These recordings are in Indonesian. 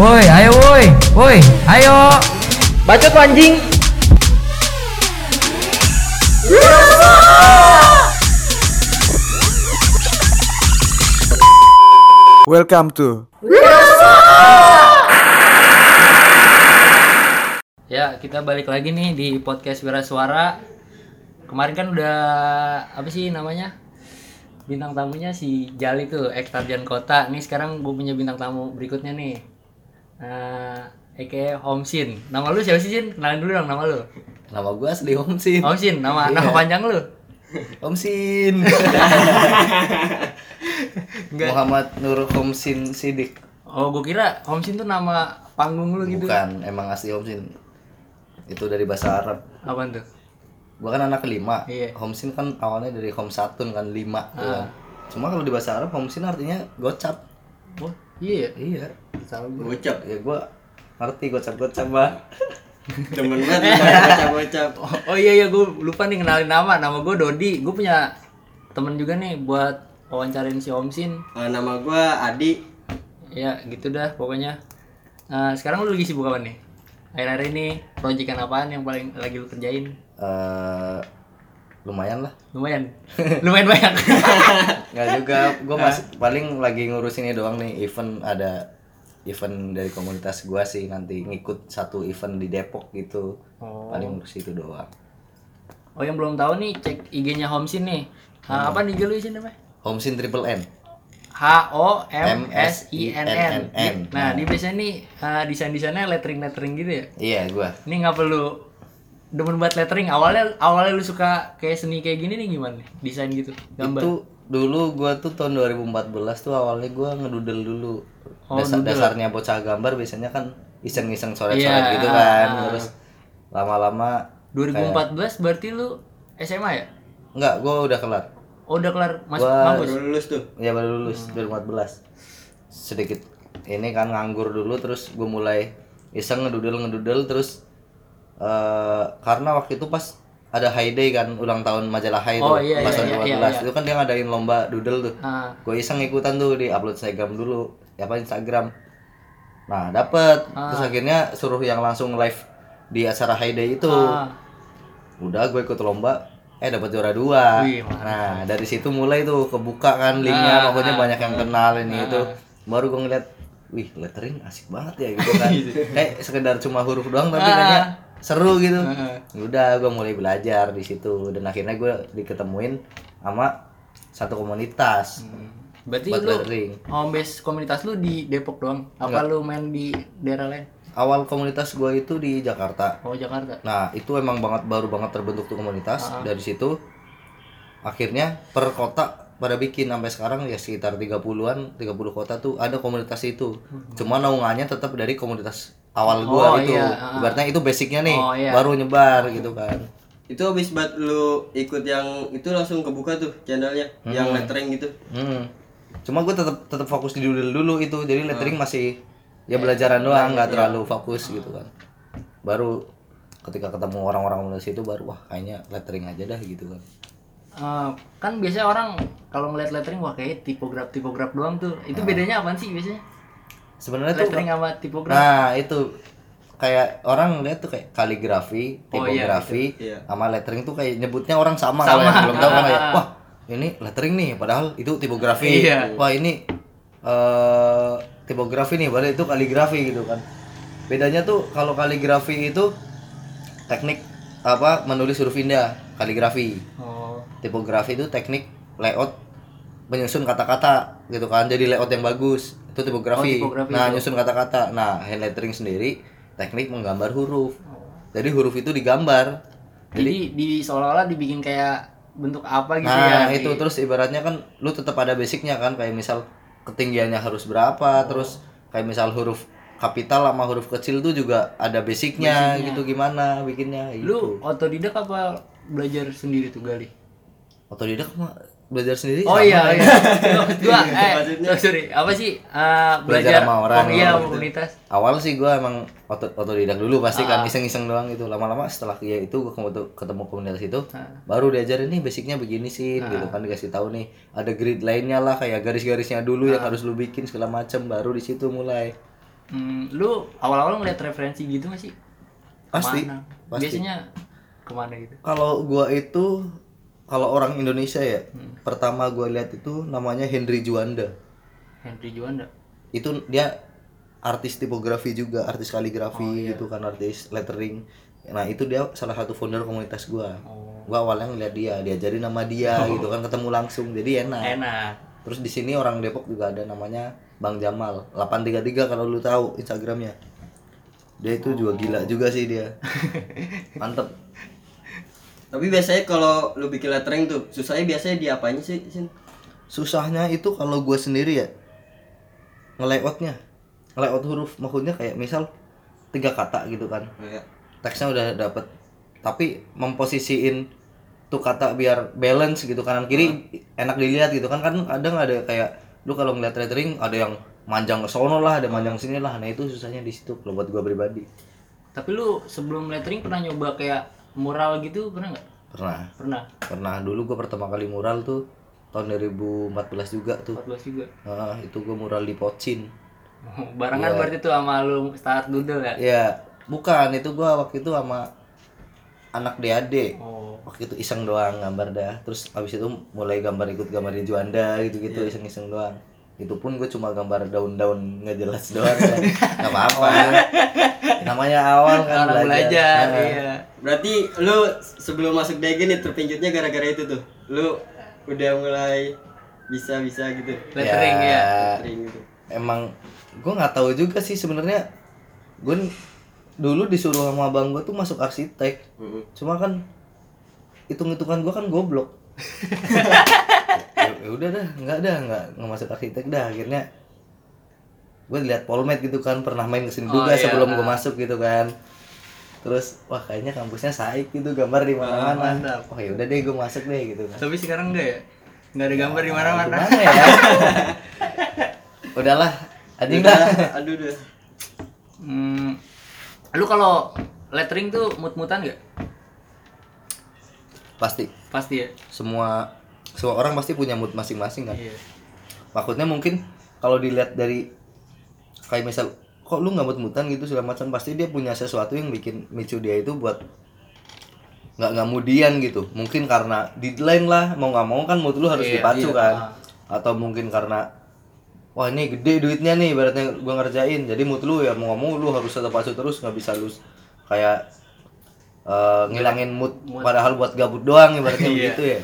Woi, ayo woi. Woi, ayo. Bacot anjing. Welcome to Ya, kita balik lagi nih di podcast Wira Suara. Kemarin kan udah apa sih namanya? Bintang tamunya si Jali tuh, ex Tarjan Kota. Nih sekarang gue punya bintang tamu berikutnya nih. Nah, Eke Homsin. Nama lu siapa sih, Sin? Kenalin dulu dong nama lu. Nama gue asli Homsin. Homsin, nama nama panjang lu. Homsin. Enggak. Muhammad Nur Homsin Sidik. Oh, gue kira Homsin tuh nama panggung lu gitu. Bukan, emang asli Homsin. Itu dari bahasa Arab. Apaan tuh? Gua kan anak kelima. Iya. Homsin kan awalnya dari Homsatun kan lima. Ah. kan. Cuma kalau di bahasa Arab Homsin artinya gocap. Oh, iya ya. Iya. Salah gua. Gocap. Ya gua ngerti gocap-gocap, Mbak. Temen banget bocap-bocap. Oh, oh iya iya gue lupa nih kenalin nama. Nama gue Dodi. Gue punya temen juga nih buat wawancarin si Homsin. Eh, nama gua Adi. Ya gitu dah pokoknya. Nah, sekarang lu lagi sibuk apa nih? Akhir-akhir ini proyekan apaan yang paling lagi lu kerjain? Eh lumayan lah. Lumayan. Lumayan banyak. Nggak juga, gue masih paling lagi ngurusin ini doang nih event ada event dari komunitas gua sih nanti ngikut satu event di Depok gitu. Oh. Paling ngurus itu doang. Oh, yang belum tahu nih cek IG-nya Homsin nih. Ah, apa nih lu sih namanya? Homesin Triple N. H O M S I N N. Nah, di biasanya nih ah, desain-desainnya lettering-lettering gitu ya. Iya gua. Ini nggak perlu demen buat lettering. Awalnya awalnya lu suka kayak seni kayak gini nih gimana? nih? Desain gitu, gambar. Itu dulu gua tuh tahun 2014 tuh awalnya gua ngedudel dulu. Oh, Dasar doodle. dasarnya bocah gambar biasanya kan iseng-iseng coret-coret Iya, gitu kan. ah. Terus lama-lama 2014 berarti lu SMA ya? enggak gua udah kelar. Oh, udah kelar masuk Gua- kampus. Baru lulus tuh. Ya baru lulus 2014. Sedikit ini kan nganggur dulu terus gue mulai iseng ngedudel ngedudel terus eh karena waktu itu pas ada High Day kan ulang tahun majalah High Oh, tuh iya, pas iya, iya, 2014 iya, iya. itu kan dia ngadain lomba doodle tuh. Ah, Gue iseng ikutan tuh di upload Instagram dulu, ya apa Instagram. Nah, dapet terus akhirnya suruh yang langsung live di acara High Day itu. ah. Udah gue ikut lomba, eh dapat juara dua. Wih, nah dari situ mulai tuh kebuka kan linknya, Ah, pokoknya ah, banyak yang kenal ini itu. Baru gue ngeliat, wih lettering asik banget ya gitu kan. Kayak sekedar cuma huruf doang tapi Ah. kayaknya seru gitu. Ah. Udah gue mulai belajar di situ dan akhirnya gue diketemuin sama satu komunitas. Berarti Buat lu lettering. home base komunitas lu di Depok doang? Apa lu main di daerah lain? Awal komunitas gue itu di Jakarta. Oh, Jakarta. Nah itu emang banget baru banget terbentuk tuh komunitas. Ah. Dari situ akhirnya per kota pada bikin sampai sekarang ya sekitar 30-an, 30 kota tuh ada komunitas itu. Cuma naungannya tetap dari komunitas awal Oh, gua itu. iya, ah. Ibaratnya itu basicnya nih, Oh, iya. baru nyebar gitu kan. Itu habis buat lu ikut yang itu langsung kebuka tuh channelnya yang lettering gitu. Hmm. Cuma gue tetap tetap fokus di doodle dulu itu. Jadi lettering Ah. masih ya belajaran doang, iya. nggak terlalu fokus gitu kan. Baru ketika ketemu orang-orang di situ baru wah kayaknya lettering aja dah gitu kan. Eh, kan biasanya orang kalau ngeliat lettering wah kayak tipograf tipograf doang tuh. Ah. Itu bedanya apa sih biasanya? Sebenarnya tuh Lettering sama tipograf. Nah, itu kayak orang lihat tuh kayak kaligrafi, Oh, iya, tipografi, Iya. sama lettering tuh kayak nyebutnya orang sama, Sama. kalau yang belum tahu kan kayak Ah. wah, ini lettering nih padahal itu tipografi. Iya. Wah, ini eh tipografi nih padahal itu kaligrafi gitu kan. Bedanya tuh kalau kaligrafi itu teknik apa menulis huruf indah, kaligrafi. Oh. Tipografi itu teknik layout menyusun kata-kata gitu kan. Jadi layout yang bagus. Itu tipografi. Oh, tipografi nah, itu. nyusun kata-kata. Nah, hand lettering sendiri teknik menggambar huruf. Jadi huruf itu digambar. Jadi di seolah-olah dibikin kayak bentuk apa gitu ya. Nah, di- itu terus ibaratnya kan lu tetap ada basicnya kan kayak misal ketinggiannya harus berapa, terus kayak misal huruf kapital sama huruf kecil tuh juga ada basicnya, gitu gimana bikinnya Lu gitu. otodidak apa belajar sendiri tuh Gali? Otodidak mah belajar sendiri Oh iya ya. iya. Gua eh Maksudnya? oh, sorry, apa sih? Eh, belajar Belajar sama orang, Oh, iya, gitu. komunitas. awal sih gue emang oto- otodidak dulu pasti Ah. kan iseng-iseng doang gitu lama-lama setelah ya itu gue ketemu, komunitas itu Ah. baru diajarin nih basicnya begini sih gitu kan dikasih tahu nih ada grid lainnya lah kayak garis-garisnya dulu Ah. yang harus lu bikin segala macem baru di situ mulai Hmm, lu awal-awal ngeliat referensi gitu gak sih? Pasti, pasti. Biasanya ke mana gitu? Kalau gua itu kalau orang Indonesia ya, Hmm. pertama gua lihat itu namanya Henry Juanda. Henry Juanda. Itu dia artis tipografi juga, artis kaligrafi Oh, iya. gitu kan, artis lettering. Nah, itu dia salah satu founder komunitas gua. Oh. Gua awalnya ngeliat dia, diajarin nama dia gitu kan, ketemu langsung. Jadi enak. Enak. Terus di sini orang Depok juga ada namanya Bang Jamal 833 kalau lu tahu Instagramnya. Dia itu juga gila juga sih dia. Mantep. Tapi biasanya kalau lu bikin lettering tuh, susahnya biasanya di apanya sih, Sin? Susahnya itu kalau gue sendiri ya ngelayoutnya, ngelayout huruf maksudnya kayak misal tiga kata gitu kan, Kayak teksnya udah dapet, tapi memposisiin tuh kata biar balance gitu kanan kiri enak dilihat gitu kan. Kan kadang ada kayak lu kalau ngeliat lettering ada yang manjang ke sono lah ada manjang sini lah. Nah itu susahnya di situ kalau buat gua pribadi. Tapi lu sebelum lettering pernah nyoba kayak mural gitu pernah nggak? pernah. Pernah. pernah. Dulu gua pertama kali mural tuh tahun 2014 juga tuh. 14 juga. Ah, itu gua mural di Pocin. Oh, Barengan berarti tuh sama lu start doodle ya? ya bukan itu gua waktu itu sama anak DAD Oh. waktu itu iseng doang gambar dah. Terus abis itu mulai gambar ikut gambar di Juanda gitu-gitu iseng-iseng doang. Itu pun gue cuma gambar daun-daun nggak jelas doang kan. Nggak apa-apa. Namanya awal kan Orang belajar, Nah, iya. Berarti lu sebelum masuk DG nih terpincut gara-gara itu tuh. Lu udah mulai bisa-bisa gitu. Lettering ya. Lettering gitu. emang gue nggak tahu juga sih sebenarnya gue dulu disuruh sama abang gue tuh masuk arsitek Mm-mm. cuma kan hitung-hitungan gue kan goblok ya, ya udah dah nggak dah nggak nggak masuk arsitek dah akhirnya gue lihat polmed gitu kan pernah main ke sini Oh, juga iya. sebelum gue masuk gitu kan terus wah kayaknya kampusnya saik gitu gambar di mana-mana mantap. oh ya udah deh gue masuk deh gitu kan Tapi sekarang enggak ya? Enggak ada gambar di mana-mana. ya udahlah anjing dah Aduh deh. Hmm, lu kalau lettering tuh mut-mutan nggak? pasti Pasti ya. semua semua orang pasti punya mood masing-masing kan Iya. maksudnya mungkin kalau dilihat dari kayak misal kok lu nggak mut-mutan gitu segala macam? Pasti dia punya sesuatu yang bikin micu dia itu buat nggak nggak mudian gitu. Mungkin karena deadline lah mau nggak mau kan mood lu harus Iya, dipacu iya. kan. Atau mungkin karena wah ini gede duitnya nih ibaratnya gua ngerjain. Jadi mood lu ya mau nggak mau lu harus tetap pacu terus nggak bisa lu kayak eh, ngilangin mood, padahal buat gabut doang ibaratnya Iya. begitu ya.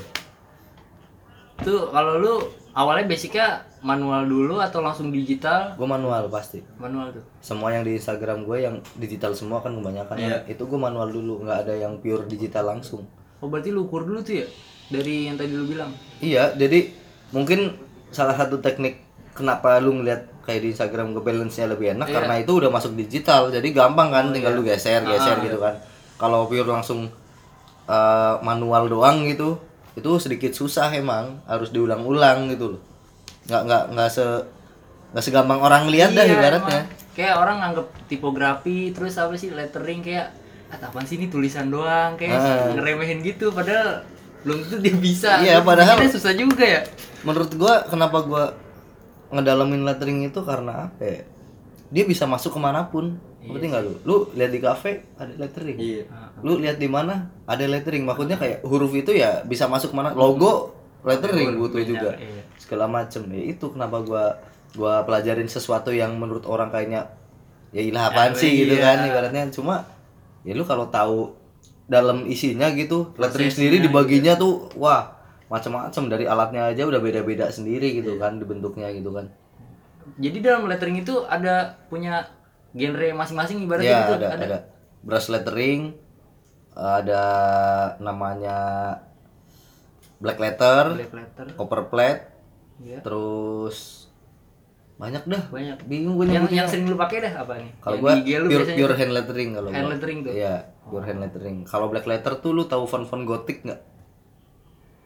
Tuh kalau lu awalnya basicnya manual dulu atau langsung digital? gue manual pasti Manual tuh. semua yang di Instagram gue yang digital semua kan kebanyakan Iya. itu gue manual dulu nggak ada yang pure digital langsung Oh berarti lu ukur dulu tuh ya? Dari yang tadi lu bilang. iya jadi mungkin salah satu teknik kenapa lu ngeliat kayak di Instagram gue balance nya lebih enak Iya. karena itu udah masuk digital jadi gampang kan tinggal lu geser Ah, geser gitu kan kalau pure langsung eh, manual doang gitu itu sedikit susah emang harus diulang-ulang gitu loh nggak nggak nggak se nggak segampang orang lihat dah Iya, ibaratnya emang. Kayak orang nganggep tipografi terus apa sih lettering kayak ah apaan sih ini tulisan doang kayak Ah. ngeremehin gitu padahal belum tentu dia bisa. Iya, Terus padahal- susah juga ya. menurut gua kenapa gua ngedalamin lettering itu karena apa ya? dia bisa masuk ke mana pun ngerti nggak lu lu lihat di kafe ada lettering Iya. lu lihat di mana ada lettering maksudnya kayak huruf itu ya bisa masuk mana logo lettering. Butuh juga. iya. segala macem. Ya itu kenapa gua gua pelajarin sesuatu yang menurut orang kayaknya ya ilah apaan Ya, sih? gitu iya. kan ibaratnya. Cuma ya lu kalau tahu dalam isinya gitu lettering sendiri dibaginya tuh wah macam-macam dari alatnya aja udah beda-beda sendiri Iya. gitu kan dibentuknya gitu kan. Jadi dalam lettering itu ada punya genre masing-masing ibaratnya ya gitu? ada, ada. Brush lettering ada namanya black letter Black letter. copper plate Iya. terus banyak dah Banyak. bingung gue Yang yang sering lu pakai dah apa nih? kalau gue pure, biasanya pure hand lettering kalau Hand gua. lettering tuh? iya pure hand lettering kalau black letter tuh lu tahu font font gotik nggak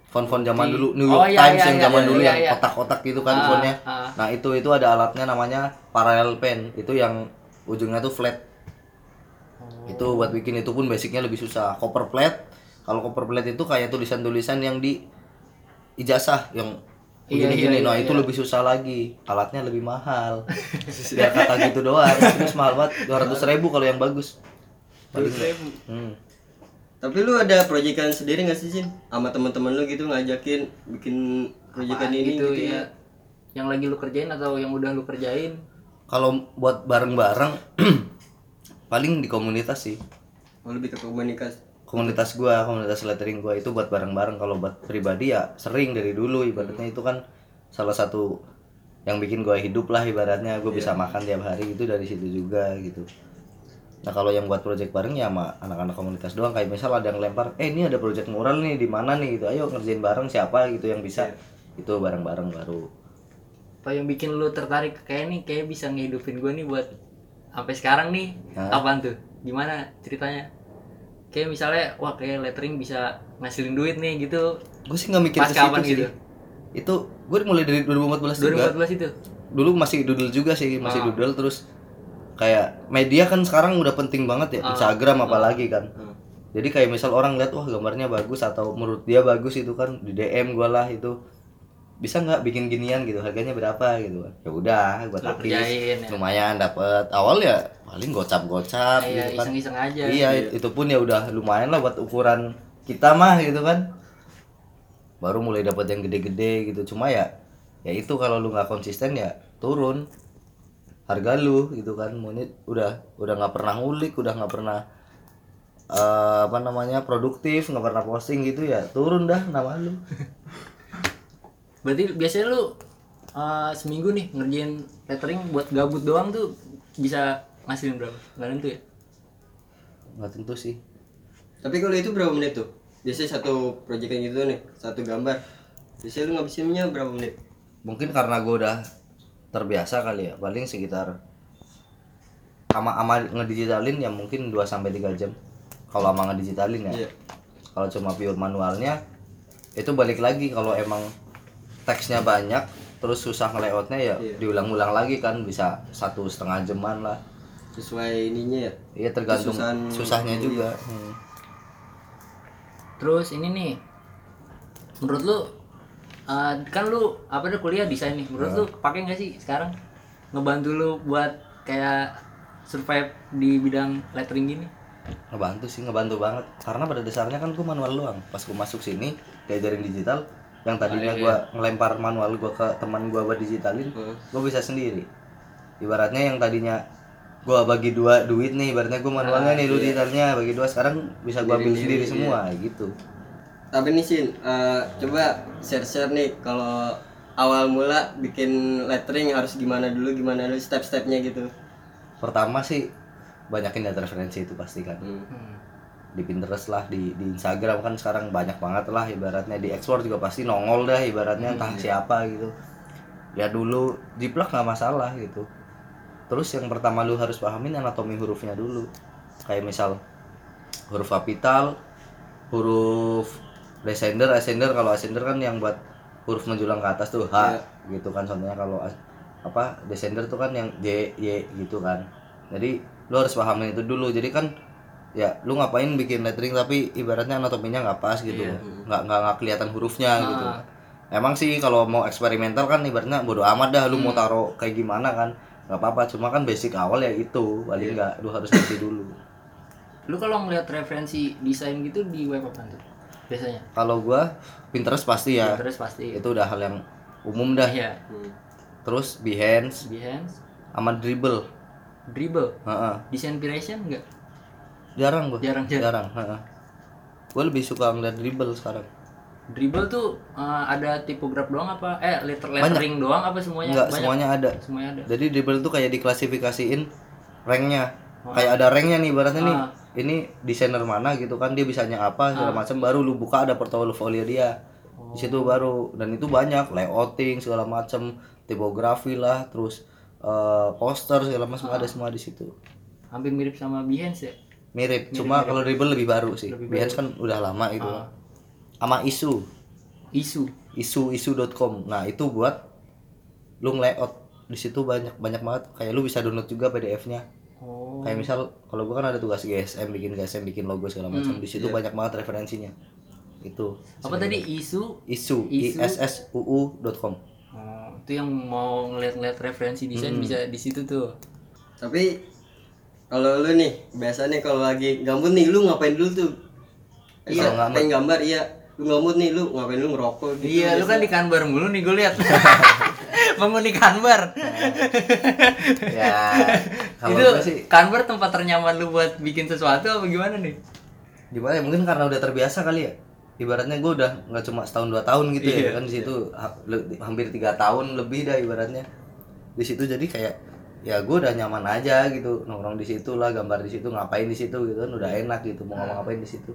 font font zaman dulu New Oh, York iya, Times iya, yang iya, zaman iya, dulu iya, yang iya. kotak-kotak gitu kan Ah, fontnya ah. nah itu itu ada alatnya namanya parallel pen itu yang ujungnya tuh flat Oh. itu buat bikin itu pun basicnya lebih susah copper plate kalau copper plate itu kayak tulisan-tulisan yang di ijazah yang Iya, gini-gini. iya, nah iya, itu iya. lebih susah lagi, alatnya lebih mahal. Biar kata gitu doang, terus mahal banget, dua ratus ribu kalau yang bagus. Paling nggak. Hmm. Tapi lu ada proyekan sendiri gak sih Sin? Sama teman-teman lu gitu ngajakin bikin proyekan ini gitu, gitu, ya. Yang lagi lu kerjain atau yang udah lu kerjain? Kalau buat bareng-bareng, paling di komunitas sih. Oh, lebih ke komunikasi. Komunitas gua komunitas lettering gua itu buat bareng-bareng. Kalau buat pribadi ya sering dari dulu. Ibaratnya itu kan salah satu yang bikin gua hidup lah ibaratnya. Gua bisa makan tiap hari itu dari situ juga gitu. Nah kalau yang buat project bareng ya sama anak-anak komunitas doang. Kayak misal ada yang lempar eh ini ada project mural nih di mana nih? Gitu. Ayo ngerjain bareng siapa? Gitu yang bisa. Itu bareng-bareng baru. Apa yang bikin lu tertarik? Kayak nih kayak bisa ngehidupin gue nih buat sampai sekarang nih? Hah? Apaan tuh? Gimana ceritanya? Kayak misalnya wah kayak lettering bisa ngasilin duit nih gitu. gue sih nggak mikir Pas ke situ kapan gitu? itu gue mulai dari 2014 juga 2014 itu. dulu masih doodle juga sih masih Ah. doodle terus kayak media kan sekarang udah penting banget ya Ah. Instagram apalagi kan Hmm. jadi kayak misal orang lihat wah gambarnya bagus atau menurut dia bagus itu kan di DM gua lah itu bisa nggak bikin ginian gitu harganya berapa gitu kan ya udah tapis kerjain, ya. lumayan dapet awal ya paling gocap gocap Iya, gitu kan. iseng-iseng aja. iya itu pun ya udah lumayan lah buat ukuran kita mah gitu kan. Baru mulai dapat yang gede-gede gitu. Cuma ya ya itu kalau lu nggak konsisten ya turun. Harga lu gitu kan. Monyet udah udah nggak pernah ngulik udah nggak pernah eh, apa namanya produktif nggak pernah posting gitu ya turun dah nama lu. Berarti biasanya lu uh, seminggu nih ngerjain lettering buat gabut doang tuh bisa ngasilin berapa? Nggak nentu ya? nggak tentu sih Tapi kalau itu berapa menit tuh? Biasanya satu proyekan gitu nih, satu gambar. Biasanya lu ngabisinnya berapa menit? mungkin karena gue udah terbiasa kali ya paling sekitar ama ama ngedigitalin ya mungkin 2 sampai 3 jam kalau ama ngedigitalin ya Iya. kalau cuma pure manualnya itu balik lagi kalau emang teksnya banyak terus susah ngelayoutnya ya Iya. diulang-ulang lagi kan bisa satu setengah jaman lah Sesuai ininya ya. iya tergantung Kesusahan- susahnya juga Hmm. Terus ini nih, menurut lu uh, kan lu apa deh kuliah desain nih, menurut lu kepake nggak sih sekarang ngebantu lu buat kayak survive di bidang lettering gini? ngebantu sih ngebantu banget karena pada dasarnya kan gue manual doang pas gue masuk sini diajarin digital yang tadinya gue ngelempar manual gue ke teman gue buat digitalin Hmm. gue bisa sendiri ibaratnya yang tadinya gue bagi dua duit nih ibaratnya gue manualnya nih lu digitalnya bagi dua sekarang bisa gue ambil sendiri semua gitu. Tapi nih Sin, eh, coba share-share nih kalau awal mula bikin lettering harus gimana dulu, gimana dulu step-stepnya gitu. pertama sih banyakin data referensi itu pasti kan. Di Pinterest lah di di Instagram kan sekarang banyak banget lah ibaratnya di explore juga pasti nongol dah ibaratnya entah siapa gitu. Ya dulu jiplak nggak masalah gitu terus yang pertama lu harus pahamin anatomi hurufnya dulu. Kayak misal huruf kapital huruf descender ascender. Kalau ascender kan yang buat huruf menjulang ke atas tuh H gitu kan. Contohnya kalau apa descender tuh kan yang J Y gitu kan. Jadi lu harus pahamin itu dulu. Jadi kan ya lu ngapain bikin lettering tapi ibaratnya anatominya nggak pas gitu. Nggak nggak nggak kelihatan hurufnya gitu. Emang sih kalau mau eksperimental kan ibaratnya bodo amat dah lu mau taruh kayak gimana kan nggak apa-apa cuma kan basic awal ya itu paling nggak lu harus ngerti dulu Lu kalau ngeliat referensi desain gitu di web apa tuh? Biasanya. kalau gua Pinterest pasti ya Terus pasti. itu udah hal yang umum dah Iya. terus Behance Behance, sama Dribble Dribble, Heeh. Design Inspiration enggak? jarang gua Jarang, jarang. jarang heeh. gua lebih suka ngeliat Dribble sekarang Dribble tuh uh, ada tipograf doang apa? Eh, letter lettering doang apa semuanya? Enggak, Banyak? semuanya ada. Semuanya ada. Jadi dribble tuh kayak diklasifikasiin ranknya. Kayak ada ranknya nih ibaratnya nih. Ah. Ini desainer mana gitu kan dia bisanya apa segala macam baru lu buka ada portofolio dia. Di situ baru dan itu banyak layouting segala macam, tipografi lah, terus eh, poster segala macam ada semua di situ. Hampir mirip sama Behance ya? Mirip, cuma kalau dribble lebih baru sih. Behance kan udah lama itu. Sama isu, Isu. isu isu.com. Nah, itu buat lu layout di situ banyak banyak banget kayak lu bisa download juga PDF-nya Oh. kayak misal kalau gua kan ada tugas GSM bikin GSM bikin logo segala macam di situ banyak banget referensinya itu Apa tadi isu? isu Isu. issuu.com Oh, itu yang mau ngeliat-ngeliat referensi desain bisa di situ tuh. Tapi kalau lu nih, biasa nih kalau lagi gabut nih, lu ngapain dulu tuh? Iya, pengen gambar iya. Lu gabut nih, lu ngapain lu ngerokok gitu. Iya, lu kan di kanbar mulu nih gue lihat. Penghuni kanbar. ya itu sih kanbar tempat ternyaman lu buat bikin sesuatu apa gimana nih? gimana ya? Mungkin karena udah terbiasa kali ya. Ibaratnya gue udah nggak cuma setahun dua tahun gitu Iya, ya kan di situ ha- le- hampir tiga tahun lebih dah ibaratnya. Di situ jadi kayak ya gue udah nyaman aja gitu. Nongkrong di situ lah gambar di situ ngapain di situ gitu kan. Udah enak gitu mau ngomong ngapain di situ.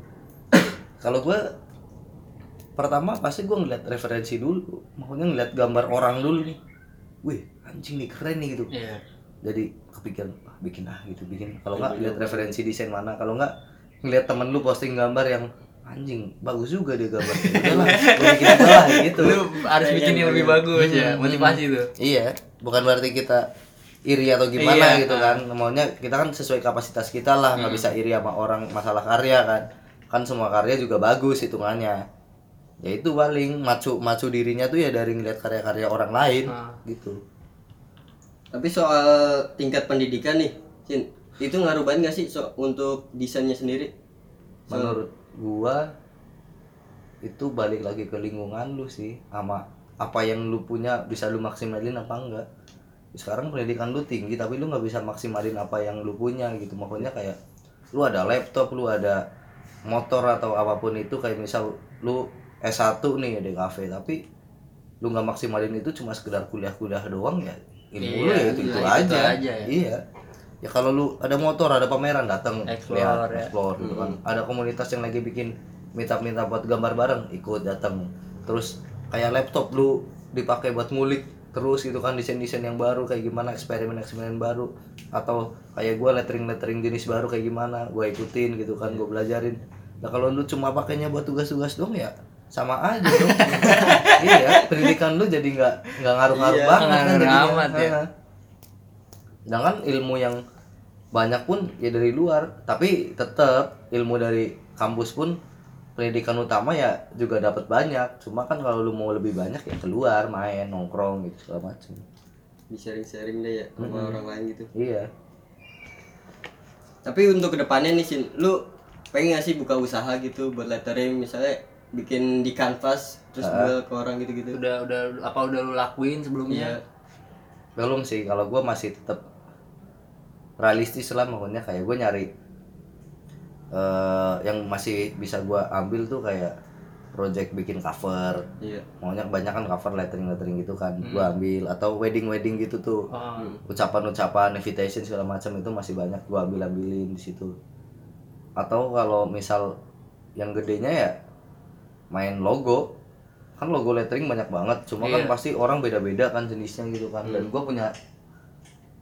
Kalau gue pertama pasti gue ngeliat referensi dulu. Maksudnya ngeliat gambar orang dulu nih. Wih anjing nih keren nih gitu. Iya. jadi kepikiran ah, bikin ah gitu bikin. Kalau nggak lihat referensi desain mana. Kalau nggak ngeliat temen lu posting gambar yang anjing bagus juga dia gambar. Udahlah gue bikin lah gitu. Lu harus bikin yang lebih bagus ya, motivasi tuh. iya bukan berarti kita iri atau gimana Iya, gitu kan. Maunya kita kan sesuai kapasitas kita lah nggak bisa iri sama orang masalah karya kan. Kan semua karya juga bagus hitungannya ya itu paling macu macu dirinya tuh ya dari ngeliat karya-karya orang lain Ah. gitu Tapi soal tingkat pendidikan nih, Sin, itu ngaruh banget gak sih so, untuk desainnya sendiri? menurut gua itu balik lagi ke lingkungan lu sih sama apa yang lu punya bisa lu maksimalin apa enggak sekarang pendidikan lu tinggi tapi lu nggak bisa maksimalin apa yang lu punya gitu makanya kayak lu ada laptop lu ada motor atau apa pun itu kayak misal lu S1 nih di kafe tapi lu nggak maksimalin itu cuma sekedar kuliah-kuliah doang ya ilmu lu Iya, ya itu, itu iya, aja, itu aja. ya. iya. Ya kalau lu ada motor ada pameran datang Explore, ya. explore gitu kan. Ada komunitas yang lagi bikin meetup buat gambar bareng ikut datang terus kayak laptop lu dipakai buat ngulik terus gitu kan desain desain yang baru kayak gimana eksperimen eksperimen baru. Atau kayak gua lettering lettering jenis baru kayak gimana gua ikutin gitu kan gua belajarin. Nah kalau lu cuma pakainya buat tugas-tugas dong ya sama aja dong iya pendidikan lu jadi nggak nggak ngaruh-ngaruh Iya, banget kan jadinya. amat ya. Sedangkan ilmu yang banyak pun ya dari luar, tapi tetap ilmu dari kampus pun pendidikan utama ya juga dapat banyak. Cuma kan kalau lu mau lebih banyak ya keluar, main, nongkrong gitu segala macam. Di sharing-sharing deh ya sama orang lain gitu. Iya. Tapi untuk ke depannya nih, Sin, lu pengen gak sih buka usaha gitu buat lettering misalnya bikin di kanvas terus jual ke orang gitu-gitu? Udah udah apa udah lu lakuin sebelumnya? Iya. Belum sih, kalau gua masih tetap realistis lah makanya kayak gue nyari eh yang masih bisa gua ambil tuh kayak project bikin cover Iya. maunya kebanyakan cover lettering lettering gitu kan gua ambil atau wedding wedding gitu tuh Oh, ucapan-ucapan invitation segala macam itu masih banyak gua ambil ambilin di situ atau kalau misal yang gedenya ya main logo kan logo lettering banyak banget cuma kan Iya. pasti orang beda-beda kan jenisnya gitu kan dan gua punya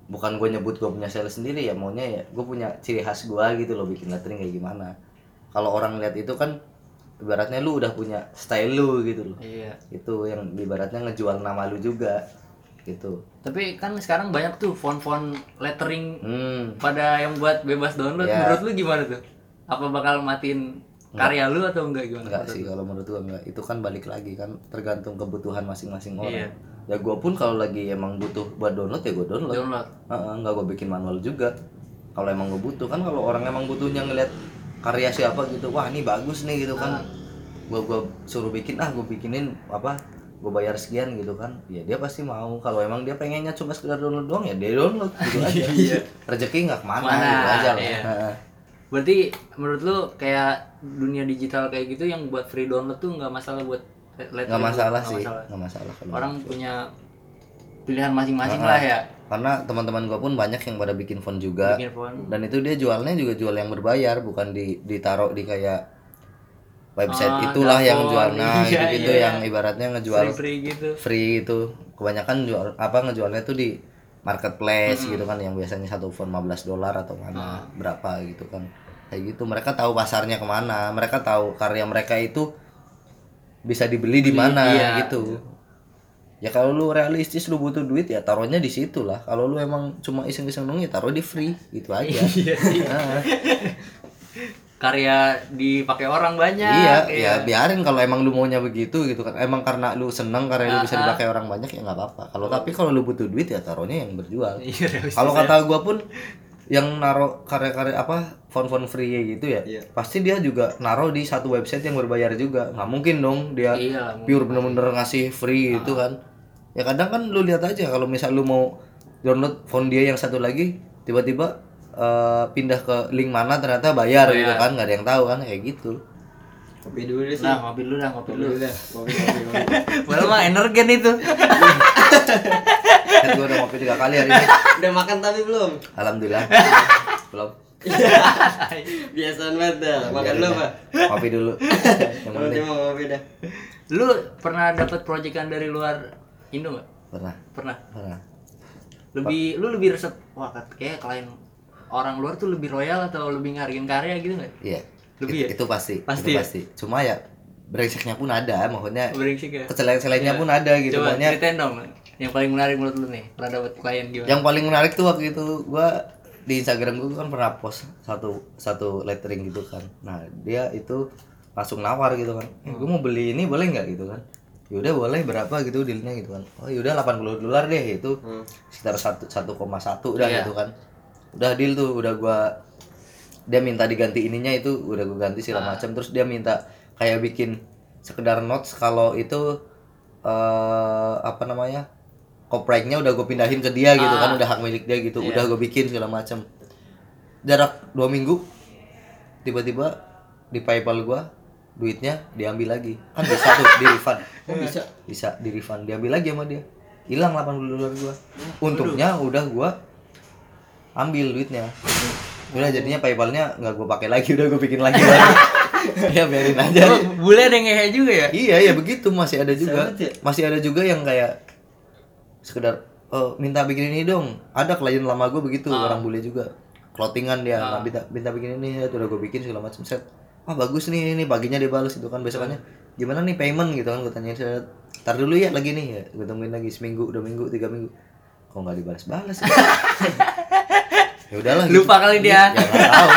bukan gue nyebut gue punya sales sendiri ya maunya ya gue punya ciri khas gua gitu loh bikin lettering kayak gimana kalau orang lihat itu kan ibaratnya lu udah punya style lu gitu loh iya. itu yang ibaratnya ngejual nama lu juga gitu Tapi kan sekarang banyak tuh font-font lettering hmm pada yang buat bebas download. Ya. Menurut lu gimana tuh? Apa bakal matiin karya lu atau enggak gimana? enggak sih kalau menurut gua enggak. Itu kan balik lagi kan tergantung kebutuhan masing-masing orang. Iya. ya gua pun kalau lagi emang butuh buat download ya gua download. Download. Heeh, nggak gua bikin manual juga. Kalau emang gua butuh kan kalau orang emang butuhnya ngeliat karya siapa gitu wah ini bagus nih gitu kan. Gua gua suruh bikin ah gua bikinin apa gua bayar sekian gitu kan. Ya dia pasti mau. Kalau emang dia pengennya cuma sekedar download doang ya dia download gitu aja. Rezeki nggak ke mana Mana, gitu aja lah. iya. Heeh. Berarti menurut lu kayak dunia digital kayak gitu yang buat free download tuh nggak masalah buat nggak masalah sih masalah. nggak masalah kalau Orang punya pilihan masing-masing lah ya. karena teman-teman gua pun banyak yang pada bikin font juga Bikin font. dan itu dia jualnya juga jual yang berbayar bukan di ditaruh di kayak website Ah, itulah yang dapur. jual nah Iya, gitu gitu iya. yang ibaratnya ngejual Free-free gitu. free itu kebanyakan jual apa ngejualnya tuh di marketplace gitu kan yang biasanya satu font 15 dolar atau mana berapa gitu kan kayak gitu. Mereka tahu pasarnya ke mana mereka tahu karya mereka itu bisa dibeli di mana iya. gitu. Ya kalau lu realistis lu butuh duit ya taruhnya di situ lah. Kalau lu emang cuma iseng-iseng dong ya taruh di free gitu aja. Iya sih. Nah, karya dipakai orang banyak iya ya biarin kalau emang lu maunya begitu gitu kan. Emang karena lu seneng karena lu bisa Ah, ah. dipakai orang banyak ya nggak apa-apa. Kalau tapi kalau lu butuh duit ya taruhnya yang berjual. Iya, kalau ya. kata gua pun yang naro karya-karya apa font-font free gitu ya Iya. pasti dia juga naro di satu website yang berbayar juga. Nggak mungkin dong dia Iya pure bener-bener ngasih free gitu kan. Ya kadang kan lu lihat aja kalau misal lu mau download font dia yang satu lagi tiba-tiba eh, pindah ke link mana ternyata bayar, gitu kan nggak ada yang tahu kan kayak gitu Kopi dulu deh sih. nah ngopi dulu dah ngopi Kopi dulu. Kopi, kopi, kopi. Padahal mah energen itu kan gua udah ngopi tiga kali hari ini Udah makan tapi belum? alhamdulillah belum Biasaan banget dah. Makan dulu, Pak. ngopi dulu yang penting dia mau kopi dah. lu pernah dapat proyekan dari luar Indo nggak pernah pernah pernah lebih lu lebih resep wah kayak klien orang luar tuh lebih royal atau lebih ngargain karya gitu nggak iya Lebih ya? itu pasti Pasti itu ya? pasti. Cuma ya brengseknya pun ada maksudnya brengsek ya kecelain-celainnya pun ada gitu. Coba maksudnya ceritain dong yang paling menarik menurut lu nih pernah dapat klien gimana? Yang paling menarik tuh waktu itu gua di Instagram gua kan pernah post satu satu lettering gitu kan. Nah dia itu langsung nawar gitu kan. Eh, gua mau beli ini boleh nggak? Gitu kan. Yaudah boleh berapa? Gitu dealnya gitu kan. Oh yaudah 80 dolar deh itu sekitar satu 1,1 udah Iya. gitu kan. Udah deal tuh udah gua dia minta diganti ininya itu udah gua ganti segala macam. Terus dia minta kayak bikin sekedar notes kalau itu eh apa namanya copyrightnya udah gue pindahin ke dia gitu kan udah hak milik dia gitu. Udah gue bikin segala macam. Jarak dua minggu tiba-tiba di PayPal gua duitnya diambil lagi. Kan bisa tuh di refund. Oh, bisa. bisa di refund. Diambil lagi sama dia. Hilang 80 dolar gua untungnya udah gua ambil duitnya udah jadinya PayPalnya nggak gua pakai lagi udah gua bikin lagi ya biarin aja. Oh, bule ada yang ngehe juga ya? Iya ya begitu. Masih ada juga. Aja. masih ada juga yang kayak sekedar oh, minta bikin ini dong. Ada klien lama gue begitu Ah. orang bule juga. Clothingan dia nah, minta minta bikin ini ya udah gue bikin segala macam set. Ah bagus nih ini paginya dia balas itu kan besokannya. Gimana nih payment? gitu kan gue tanyain set tar dulu ya lagi nih. Ya gue tungguin lagi seminggu dua minggu tiga minggu. Kok nggak dibalas balas ya udahlah gitu. Lupa kali dia. ya tahu.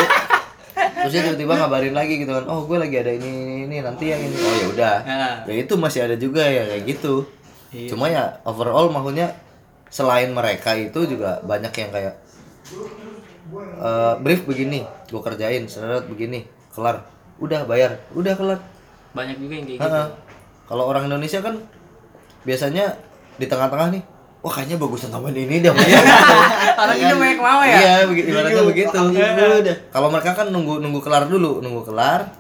Terus dia tiba-tiba ngabarin lagi gitu kan. Oh gue lagi ada ini ini, ini nanti yang ini. Oh ya udah. Nah. ya itu masih ada juga ya kayak gitu. Cuma ya overall maksudnya selain mereka itu juga banyak yang kayak eh, brief begini gue kerjain seret begini kelar. Udah bayar. Udah kelar. Banyak juga yang kayak gitu. Kalau orang Indonesia kan biasanya di tengah-tengah nih wah kayaknya bagusan tambahin ini deh orang ini banyak mau ya? Iya begitu. Ibaratnya begitu. Dulu dah. kalau mereka kan nunggu nunggu kelar dulu nunggu kelar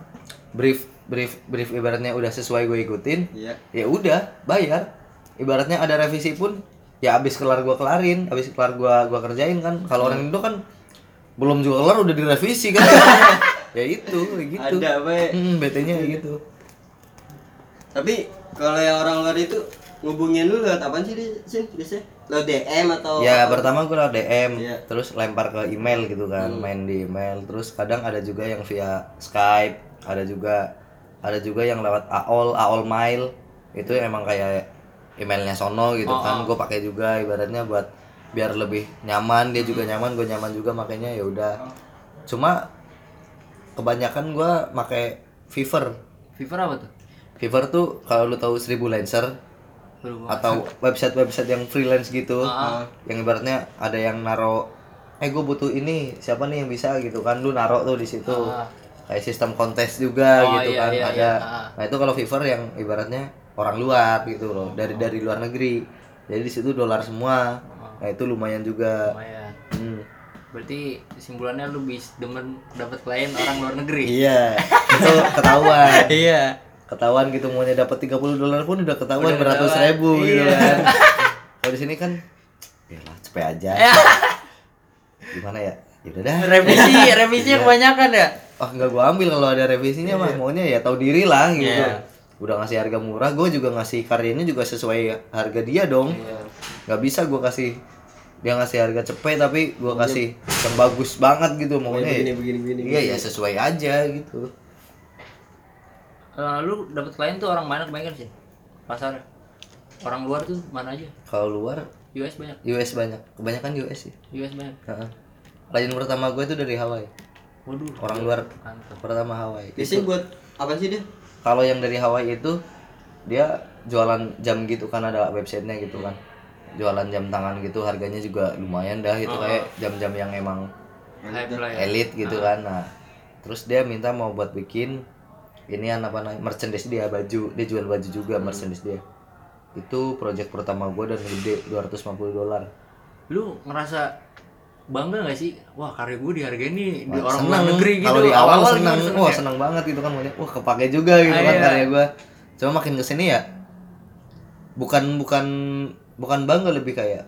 brief brief brief ibaratnya udah sesuai gue ikutin Iya. ya udah bayar. Ibaratnya ada revisi pun ya abis kelar gua kelarin abis kelar gua gua kerjain kan. Kalau orang Indo kan belum juga kelar udah direvisi kan. Ya itu gitu. Ada apa ya? hmm, BT-nya kayak gitu. Tapi kalau yang orang luar itu ngubungin lu lewat apaan sih di sini biasanya? Lewat DM atau ya pertama gua DM Iya. terus lempar ke email gitu kan main di email. Terus kadang ada juga yang via Skype ada juga ada juga yang lewat AOL AOL mail. Itu emang kayak emailnya sono gitu kan gue pakai juga ibaratnya buat biar lebih nyaman. Dia juga nyaman gue nyaman juga makanya ya udah. Cuma kebanyakan gua pakai Fiverr. Fever apa tuh? Fiverr tuh kalau lu tahu 1000 Lancer Gua- atau website-website yang freelance gitu. Ah. yang ibaratnya ada yang naro eh gue butuh ini siapa nih yang bisa? gitu kan. Lu naro tuh di situ. Ah. kayak sistem kontes juga Oh, gitu iya, kan iya, ada. iya. Ah. nah itu kalau Fiverr yang ibaratnya orang luar gitu loh dari dari luar negeri. Jadi di situ dolar semua. Nah itu lumayan juga. Lumayan. Hmm. berarti kesimpulannya lu bis demen dapat klien orang luar negeri? Iya itu ketahuan. Iya ketahuan gitu maunya dapat 30 dolar pun udah ketahuan Udah beratus ribu gitu Iya. kan. Kalau di sini kan ya lah cepet aja. Gimana ya? Ya udah dah. Revisi revisinya kebanyakan ya? Ah nggak gua ambil kalau ada revisinya mah maunya ya tahu diri lah gitu. Iya. udah ngasih harga murah gue juga ngasih karyanya juga sesuai harga dia dong. Iya. nggak bisa gua kasih dia ngasih harga cepet tapi gua kasih yang bagus banget gitu maunya begini, ya- begini, begini, iya ya sesuai aja gitu lu dapat klien tuh orang mana? Kebanyakan sih. Pasar. Orang luar tuh mana aja? Kalau luar US banyak. US banyak. Kebanyakan US sih. US banyak. Heeh. klien pertama gue itu dari Hawaii. Waduh. orang luar Mantap. pertama Hawaii. Biasanya buat apa sih dia? Kalau yang dari Hawaii itu dia jualan jam gitu kan ada websitenya gitu kan. Jualan jam tangan gitu harganya juga lumayan dah itu kayak jam-jam yang emang ya. elit gitu kan. Nah terus dia minta mau buat bikin ini apa namanya merchandise dia baju dia jual baju juga merchandise dia. Itu project pertama gue dan gede 250 dolar. Lu ngerasa bangga gak sih? Wah karya gue dihargain nih di orang luar negeri gitu. kalau di awal, Awal-awal seneng. gimana wah seneng banget gitu kan wah kepake juga gitu Ah, kan iya. karya gue cuma makin ke sini ya bukan bukan bukan bangga lebih kayak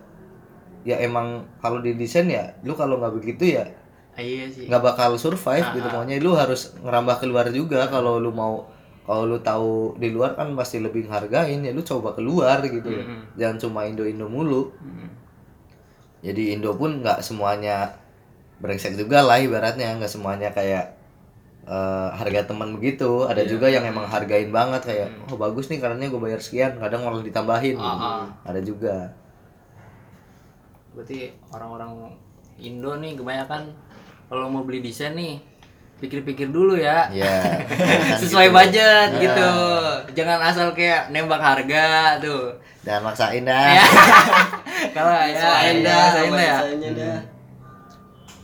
ya emang kalau di desain ya lu kalau nggak begitu ya iya sih. nggak bakal survive Ah, gitu ah. maunya lu harus ngerambah keluar juga kalau lu mau kalau lu tahu di luar kan pasti lebih ngehargain ya lu coba keluar gitu ya. Mm-mm. jangan cuma Indo Indo mulu Hmm. jadi Indo pun nggak semuanya brengsek juga lah ibaratnya nggak semuanya kayak eh, harga teman begitu ada Iya. juga yang emang hargain banget kayak oh bagus nih karena gue bayar sekian kadang malah ditambahin. Ah, ah. ada juga Berarti orang-orang Indo nih kebanyakan kalau mau beli desain nih pikir-pikir dulu ya. ya Sesuai budget Nah. gitu. Jangan asal kayak nembak harga tuh. jangan maksain dah Ya. Kalau ya, ya, dah ya. dah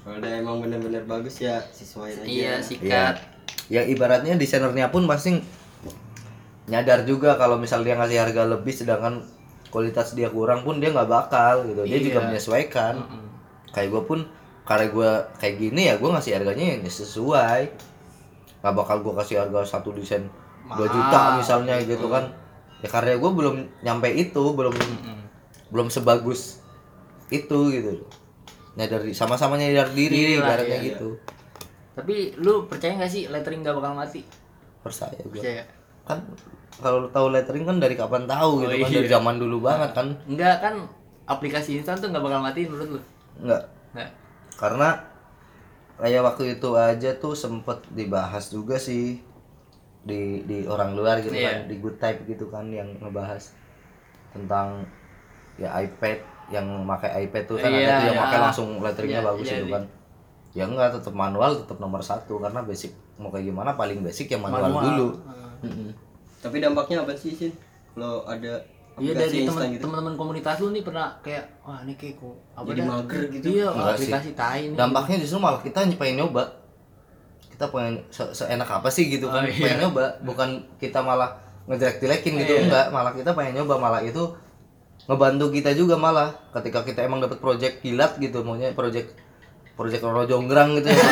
kalau udah emang bener-bener bagus ya sesuaiin aja Iya, Iya. sikat. ya ibaratnya desainernya pun pasti nyadar juga kalau misal dia ngasih harga lebih sedangkan kualitas dia kurang pun dia nggak bakal gitu dia juga Iya. menyesuaikan Mm-mm. kayak gue pun karena gue kayak gini ya gue ngasih harganya yang sesuai nggak bakal gue kasih harga satu desain 2 Mahal, juta misalnya gitu kan ya karya gue belum nyampe itu belum Mm-mm. belum sebagus itu gitu nyadar di- sama-sama nyadar Diri lah, ibaratnya iya, gitu Tapi lu percaya gak sih lettering gak bakal mati? percaya gue Percaya. kan kalau lu tahu lettering kan dari kapan tahu gitu Oh, kan iya. dari zaman dulu banget kan Enggak kan aplikasi instan tuh gak bakal mati menurut lu? enggak Enggak. Karena kayak waktu itu aja tuh sempet dibahas juga sih di di orang luar gitu Iya. kan di good type gitu kan yang ngebahas tentang ya iPad yang pakai iPad tuh kan Iya, ada tuh yang iya. pakai langsung letteringnya Iya, bagus iya, gitu iya. kan ya enggak tetap manual tetap nomor satu karena basic mau kayak gimana paling basic ya manual, Manual. dulu Hmm. Mm-mm. tapi dampaknya apa sih sin kalau ada Iya dari teman gitu teman-teman komunitas lu nih pernah kayak wah ini kayak kok apa Jadi mager gitu. Iya, Enggak sih. aplikasi tai nih. dampaknya justru malah kita pengen nyoba kita pengen se- seenak apa sih gitu kan Oh, iya. pengen nyoba bukan kita malah ngejelek-jelekin gitu Iya. enggak malah kita pengen nyoba malah itu ngebantu kita juga malah ketika kita emang dapat project kilat gitu maunya project project Roro Jonggrang gitu ya,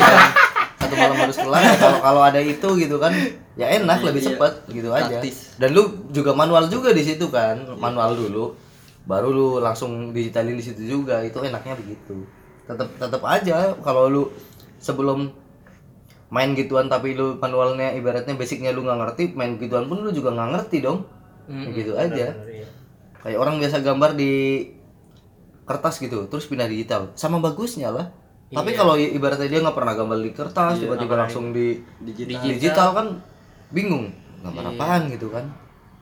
satu malam harus kelar ya kalau kalau ada itu gitu kan ya enak lebih Iya. cepat gitu aja. Dan lu juga manual juga di situ kan manual dulu. Baru lu langsung digitalin di situ juga itu enaknya begitu. Tetap tetap aja kalau lu sebelum main gituan tapi lu manualnya ibaratnya basicnya lu nggak ngerti main gituan pun lu juga nggak ngerti dong. Mm-mm, Ya gitu aja. benar, iya. kayak orang biasa gambar di kertas gitu terus pindah digital. Sama bagusnya lah tapi Iya. kalau ibaratnya dia nggak pernah gambar di kertas Iya, tiba-tiba langsung di digital digital, kan bingung gambar Iya. apaan gitu kan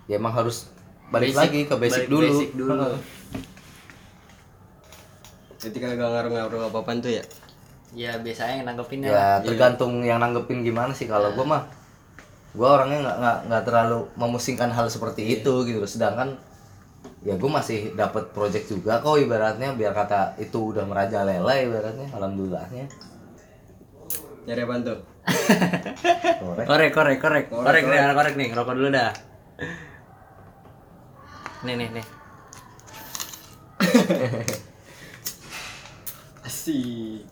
ya emang harus balik Basic, lagi ke basic balik dulu, basic dulu. Ketika gak ngaruh-ngaruh apa-apaan tuh ya Ya biasanya yang nanggepinnya ya lah. tergantung yang nanggepin gimana sih kalau gua mah gua orangnya nggak nggak nggak terlalu memusingkan hal seperti itu gitu sedangkan ya gua masih dapat project juga kok ibaratnya biar kata itu udah merajalela ibaratnya alhamdulillahnya nyari apaan tuh Korek. Korek, korek, korek. Korek, Korek nih, korek. nih, ngerokok dulu dah. Nih, nih, nih. asik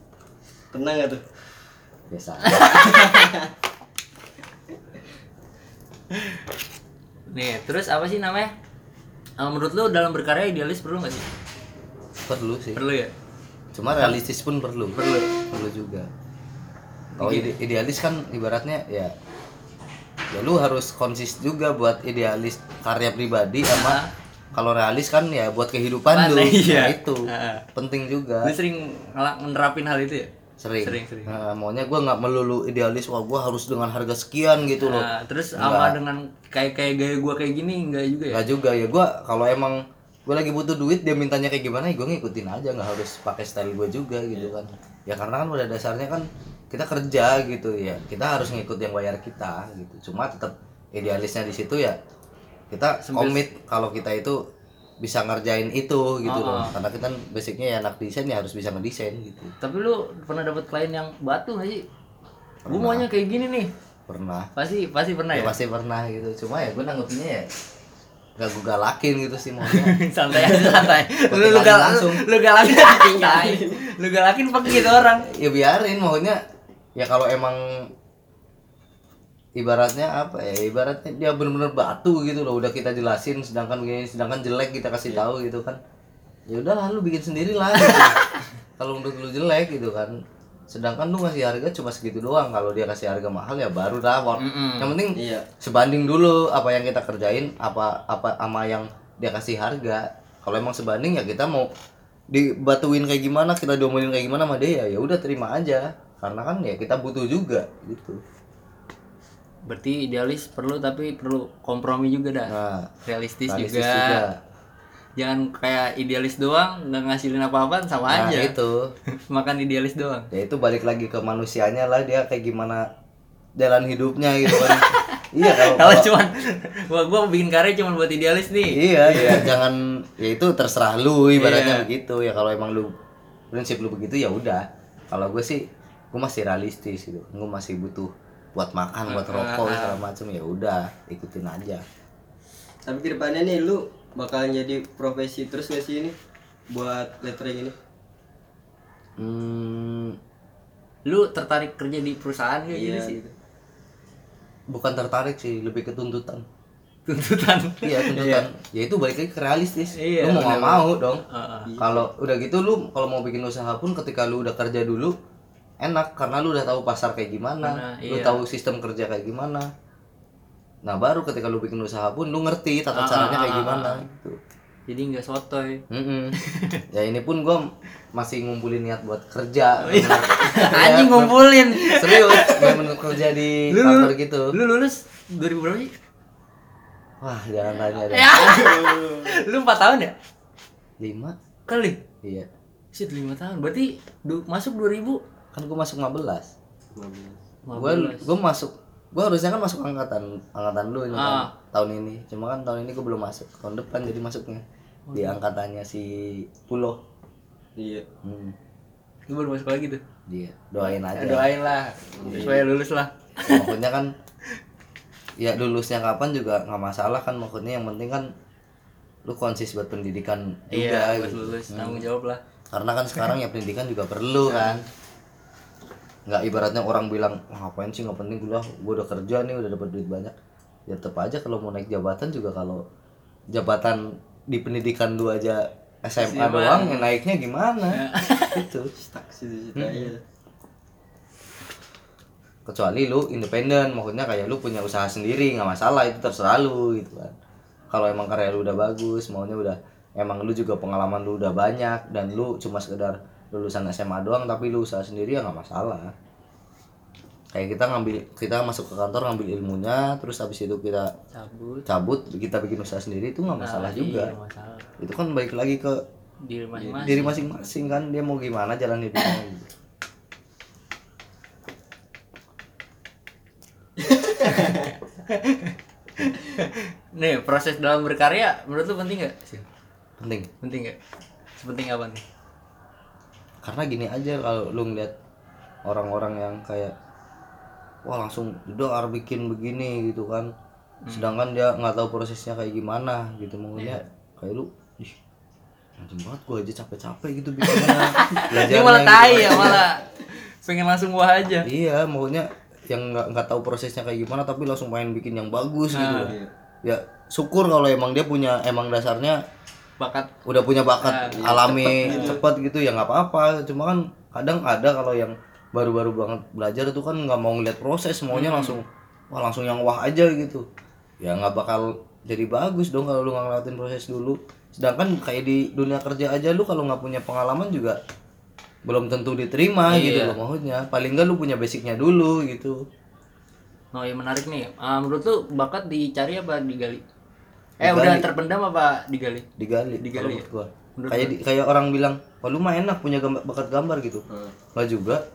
tenang gak tuh biasa Nih, terus apa sih namanya? Eh, menurut lu dalam berkarya idealis perlu nggak sih? perlu sih. Perlu ya? cuma realistis pun perlu. Perlu. Perlu juga. Kalau ide- idealis kan ibaratnya ya ya lu harus konsis juga buat idealis karya pribadi sama kalau realis kan ya buat kehidupan Mana, lu. iya. Nah, itu penting juga. Lu sering ngela- nerapin hal itu ya? Sering. Sering, sering. Nah, maunya gua nggak melulu idealis wah gua harus dengan harga sekian gitu loh. Nah, terus sama dengan kayak kayak gaya gua kayak gini enggak juga ya? Nggak juga ya. Gua kalau emang gue lagi butuh duit dia mintanya kayak gimana ya gue ngikutin aja. Nggak harus pakai style gue juga gitu kan. Ya karena kan pada dasarnya kan kita kerja gitu ya. Kita harus ngikut yang bayar kita gitu. Cuma tetap idealisnya di situ ya kita komit kalau kita itu bisa ngerjain itu gitu loh karena kita kan basicnya ya anak desain ya harus bisa ngedesain gitu Tapi lu pernah dapat klien yang batu gak sih? Gue maunya kayak gini nih. pernah Pasti pasti pernah ya ya. pasti pernah gitu cuma ya gue nanggepinnya ya gak gue galakin gitu sih maunya santai aja santai. Lu lu gal langsung. lu galakin tai. Lu galakin pakai gitu orang. ya biarin maunya ya kalau emang ibaratnya apa ya ibaratnya dia bener-bener batu gitu loh udah kita jelasin sedangkan gini sedangkan jelek kita kasih tahu gitu kan. Ya udah lalu bikin sendiri lah gitu. kalau menurut lu jelek gitu kan. Sedangkan lu ngasih harga cuma segitu doang kalau dia kasih harga mahal ya baru dah Wak. yang penting Iya. sebanding dulu apa yang kita kerjain apa apa sama yang dia kasih harga. Kalau emang sebanding ya kita mau dibatuin kayak gimana kita diomelin kayak gimana sama dia ya udah terima aja. Karena kan ya kita butuh juga gitu Berarti idealis perlu tapi perlu kompromi juga dah. nah Realistis, realistis juga. juga. Jangan kayak idealis doang nggak ngasilin apa-apa sama nah aja. itu Makan idealis doang. ya itu balik lagi ke manusianya lah dia kayak gimana jalan hidupnya gitu kan iya kalau Kalau kalau- cuman gua gua bikin karya cuman buat idealis nih. iya ya jangan ya itu terserah lu Iya. ibaratnya begitu ya kalau emang lu prinsip lu begitu ya udah kalau gue sih gue masih realistis gitu gue masih butuh buat makan buat rokok segala macam ya udah ikutin aja Tapi ke depannya nih lu bakalan jadi profesi terus gak sih ini buat lettering ini? hmm, Lu tertarik kerja di perusahaan kayak Iya. gitu sih? bukan tertarik sih lebih ke tuntutan Tuntutan. iya tuntutan ya itu balik lagi ke realistis Iya, lu mau nggak mau dong Heeh. kalau udah gitu lu kalau mau bikin usaha pun ketika lu udah kerja dulu enak karena lu udah tahu pasar kayak gimana Mana, lu iya. tahu sistem kerja kayak gimana nah baru ketika lu bikin usaha pun lu ngerti tata Ah, caranya ah, kayak ah, gimana ah. gitu Jadi nggak sotoy. Mm-mm. ya ini pun gua masih ngumpulin niat buat kerja Oh, iya. Anjing ngumpulin. serius bener-bener kerja di Lu- kantor gitu Lu lulus 2000 berapa sih? wah jangan tanya deh Ya. lu 4 tahun ya? lima Kali. iya Shit 5 tahun. Berarti du- masuk 2000 kan gua masuk 15 gue 15. gue masuk gue harusnya kan masuk angkatan angkatan lu ini kan, Ah. tahun ini cuma kan tahun ini gue belum masuk tahun depan jadi masuknya Oh, di iya. angkatannya si Pulo Iya. hmm, Lu baru masuk lagi tuh. dia doain aja Ya, doain lah supaya lulus lah. maksudnya kan ya lulusnya kapan juga nggak masalah kan maksudnya yang penting kan lu konsis buat pendidikan juga Iya, buat gitu. lulus tanggung jawab lah. karena kan sekarang ya pendidikan juga perlu kan nggak ibaratnya orang bilang "Wah, ngapain sih nggak penting kuliah gue udah kerja nih udah dapat duit banyak. Ya tetap aja kalau mau naik jabatan juga kalau jabatan di pendidikan lu aja SMA doang ya naiknya gimana? Itu Stuck situ-situ aja. kecuali lu independen maksudnya kayak lu punya usaha sendiri nggak masalah itu terserah lu gitu kan. Kalau emang karya lu udah bagus maunya udah emang lu juga pengalaman lu udah banyak dan lu cuma sekedar lulusan SMA doang tapi lu usaha sendiri ya nggak masalah kayak kita ngambil kita masuk ke kantor ngambil ilmunya terus habis itu kita Cabut. cabut kita bikin usaha sendiri itu nggak masalah Nah, juga Iya, masalah. itu kan balik lagi ke Diri masing-masing. diri masing-masing kan dia mau gimana jalan hidupnya gitu. Nih, proses dalam berkarya menurut lu penting gak? Sil? penting Penting gak? Sepenting apa nih? Karena gini aja kalau lu ngeliat orang-orang yang kayak wah langsung dar bikin begini gitu kan. Sedangkan dia nggak tahu prosesnya kayak gimana gitu maunya kayak lu ih banget gua aja capek-capek gitu bikinnya. Ini malah gitu. tai ya malah. Pengen langsung wah aja. iya maunya yang nggak nggak tahu prosesnya kayak gimana tapi langsung pengen bikin yang bagus gitu. Ya syukur kalau emang dia punya emang dasarnya Bakat. Udah punya bakat Nah, iya, alami cepet, gitu ya nggak apa-apa. Cuma kan kadang ada kalau yang baru-baru banget belajar itu kan nggak mau ngeliat proses maunya langsung wah langsung yang wah aja gitu. Ya nggak bakal jadi bagus dong kalau lu nggak ngeliatin proses dulu. Sedangkan kayak di dunia kerja aja lu kalau nggak punya pengalaman juga belum tentu diterima gitu Iya. loh maksudnya. Paling nggak lu punya basicnya dulu gitu. Oh iya menarik nih. Ah, menurut lu bakat dicari apa digali? Eh udah terpendam apa digali? digali. Digali ya? menurut gua. kayak di- kayak orang bilang wah lu mah enak punya gambar, bakat gambar gitu. Nggak juga.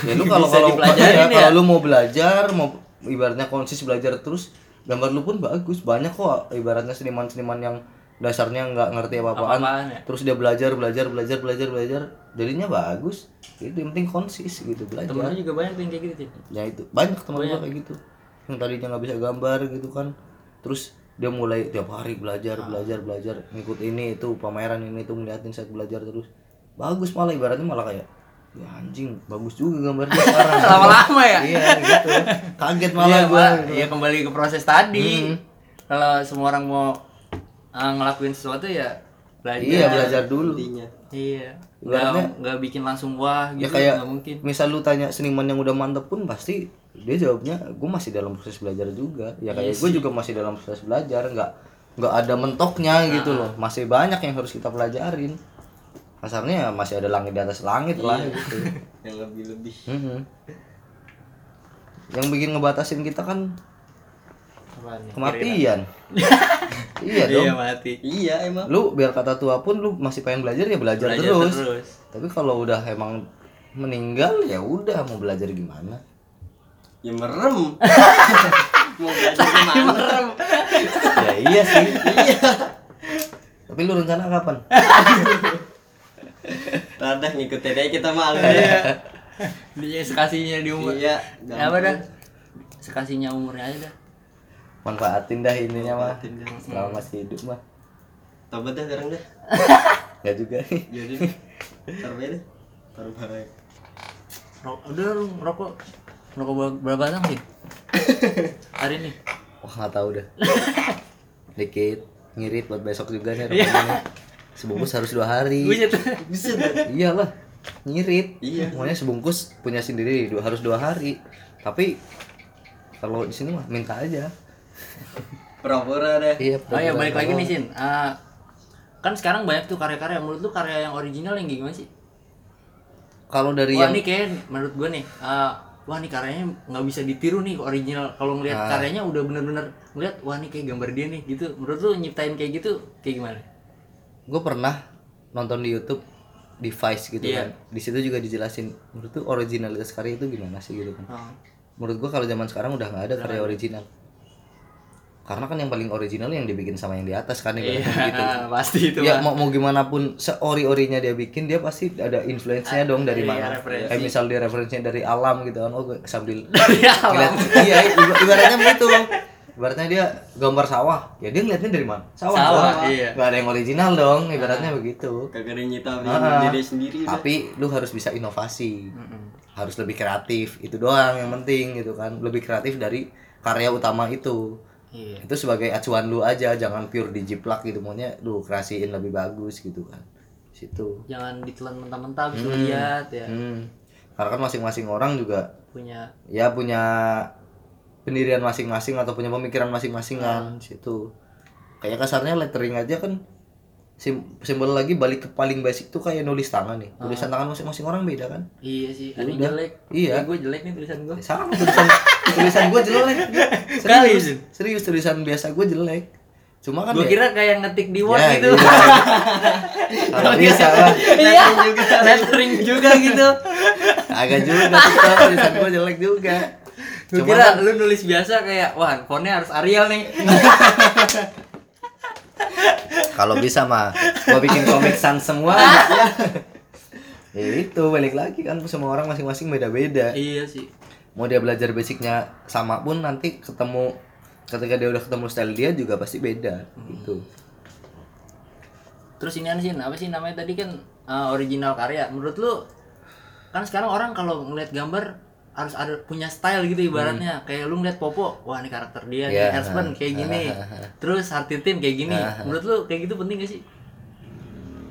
Ya lu kalau kalau ya, ya. kalau lu mau belajar mau ibaratnya konsis belajar terus gambar lu pun bagus. Banyak kok ibaratnya seniman-seniman yang dasarnya nggak ngerti apa-apaan. Apa-apaan ya. terus dia belajar belajar belajar belajar belajar. Jadinya bagus. Itu yang penting konsis gitu belajar. Temen juga banyak yang kayak gitu, ya itu. Banyak teman gua kayak gitu. Yang tadinya nggak bisa gambar gitu kan. Terus dia mulai tiap hari belajar belajar belajar ngikut ini itu pameran ini tuh ngeliatin saya belajar terus bagus malah ibaratnya malah kayak ya anjing bagus juga gambarnya sekarang Lama-lama ya? iya gitu kaget malah Iya, gua Pak. Iya, kembali ke proses tadi. Kalau semua orang mau uh, ngelakuin sesuatu ya belajar. iya belajar dulu intinya Iya. Nggak, nggak bikin langsung wah ya gitu, kayak nggak mungkin. misal lu tanya seniman yang udah mantep pun pasti dia jawabnya gue masih dalam proses belajar juga. Ya kayak gue juga masih dalam proses belajar nggak nggak ada mentoknya gitu loh. Masih banyak yang harus kita pelajarin. Kasarnya ya masih ada langit di atas langit lah gitu. Yang lebih-lebih. Mhm. yang bikin ngebatasin kita kan Apaan ya? kematian. Iya dong. Iya, mati. iya emang. Lu biar kata tua pun lu masih pengen belajar ya belajar, Belajar terus. terus. tapi kalau udah emang meninggal ya udah mau belajar gimana ya merem. Mau belajar gimana ya iya sih. Iya. Tapi lu rencana kapan? Rada ngikutin aja kita malu Dia sekasinya di umur. Iya, Ya, apa dah? Sekasinya umurnya aja dah. manfaatin dah ininya mah selama masih hidup mah Tobat dah sekarang dah. Nggak juga. Jadi Taruh aja deh Taruh Ro- Udah lu rokok. Rokok ber- berapa batang sih? Hari ini. wah nggak tahu dah dikit ngirit buat besok juga nih rokoknya sebungkus harus dua hari. Bisa iyalah ngirit Iya. semuanya sebungkus punya sendiri dua harus dua hari tapi kalau di sini mah minta aja Pura-pura deh iya Oh ya balik lagi nih Sin. Ah, kan sekarang banyak tuh karya-karya. Menurut lu karya yang original yang gimana sih? kalau dari Wah yang ini kayak menurut gue nih. ah, wah ini karyanya nggak bisa ditiru nih original. Kalau ngelihat Ah. karyanya udah bener-bener ngeliat wah ini kayak gambar dia nih gitu. Menurut lu nyiptain kayak gitu kayak gimana? gue pernah nonton di YouTube di Vice gitu Iya. kan di situ juga dijelasin menurut tuh originalitas karya itu gimana sih gitu kan Oh. menurut gua kalau zaman sekarang udah nggak ada karya original karena kan yang paling original yang dibikin sama yang di atas kan Iya, ibaratnya gitu. pasti itu. ya mah. mau mau gimana pun seori orinya dia bikin dia pasti ada influence-nya dong dari Iya, mana. referensi. kayak misal dia referensinya dari alam gitu kan oh gue sambil Dari alam. iya iba- ibaratnya begitu ibaratnya dia gambar sawah. Ya dia ngeliatnya dari mana? Sawah. Sawah, iya. nggak ada yang original dong ibaratnya begitu. Kagak ada yang nyita Ah, diri sendiri udah. tapi lu harus bisa inovasi. Harus lebih kreatif itu doang yang penting gitu kan. Lebih kreatif dari karya utama itu Iya. itu sebagai acuan lu aja jangan pure dijiplak gitu maunya lu kreasiin lebih bagus gitu kan situ Jangan ditelan mentah-mentah bisa lihat ya. hmm. karena kan masing-masing orang juga Punya ya punya pendirian masing-masing atau punya pemikiran masing-masing kan situ kayak kasarnya lettering aja kan sim simbol lagi balik ke paling basic tuh kayak nulis tangan nih tulisan tangan masing-masing orang beda kan Iya sih, Udah. jelek. Iya. gue jelek nih tulisan gue. sama tulisan tulisan gue jelek Kali, serius Jun. serius tulisan biasa gue jelek cuma kan Gue ya- kira kayak ngetik di Word Ya, gitu. gitu. kalau bisa lah Iya, lettering juga gitu. agak juga tulisan gue jelek juga Gue cuma kira kan lu nulis biasa kayak, wah fontnya harus Arial nih. kalau bisa mah gue bikin komik sans semua. Ya itu balik lagi kan semua orang masing-masing beda-beda. Iya sih. mau dia belajar basicnya sama pun nanti ketemu ketika dia udah ketemu style dia juga pasti beda gitu. Terus ini sih, apa sih namanya tadi kan uh, original karya. Menurut lu kan sekarang orang kalau ngeliat gambar harus ada punya style gitu ibaratnya. Kayak lu ngeliat Popo wah ini karakter dia nih Iya. Erspen kayak gini. Terus Hartitin kayak gini. Menurut lu kayak gitu penting gak sih?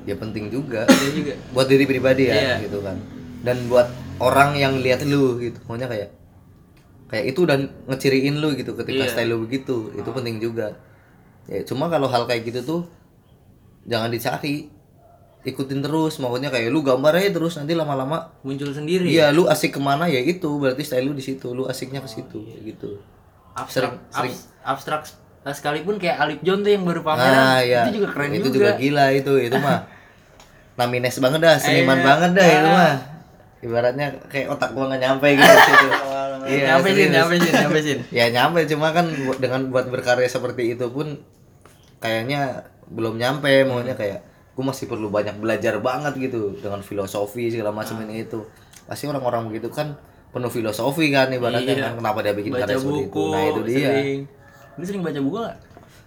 Ya penting juga. Iya juga. Buat diri pribadi ya Iya. gitu kan. Dan buat orang yang lihat lu gitu. Maunya kayak kayak itu dan ngeciriin lu gitu ketika Iya. style lu begitu. Itu penting juga. Ya cuma kalau hal kayak gitu tuh jangan dicari ikutin terus maksudnya kayak lu gambar aja terus nanti lama-lama muncul sendiri iya lu asik ke mana ya itu berarti style lu di situ lu asiknya ke situ gitu abstrak Sering- sering. abs- abstrak eh, sekalipun kayak Alip John tuh yang baru pameran nah ya itu juga keren itu juga, juga gila itu itu mah namines banget dah seniman Iya. banget dah itu Ah. mah ibaratnya kayak otak gua nggak nyampe gitu situ iya nyampe sih, nyampe sih, nyampe sih. ya nyampe cuma kan dengan buat berkarya seperti itu pun kayaknya belum nyampe maunya kayak gue masih perlu banyak belajar banget gitu dengan filosofi segala macam Ah. ini itu pasti orang-orang begitu kan penuh filosofi kan ibaratnya Iya. kan kenapa dia bikin Baca karya seperti itu buku, nah itu dia sering. Lu sering baca buku gak?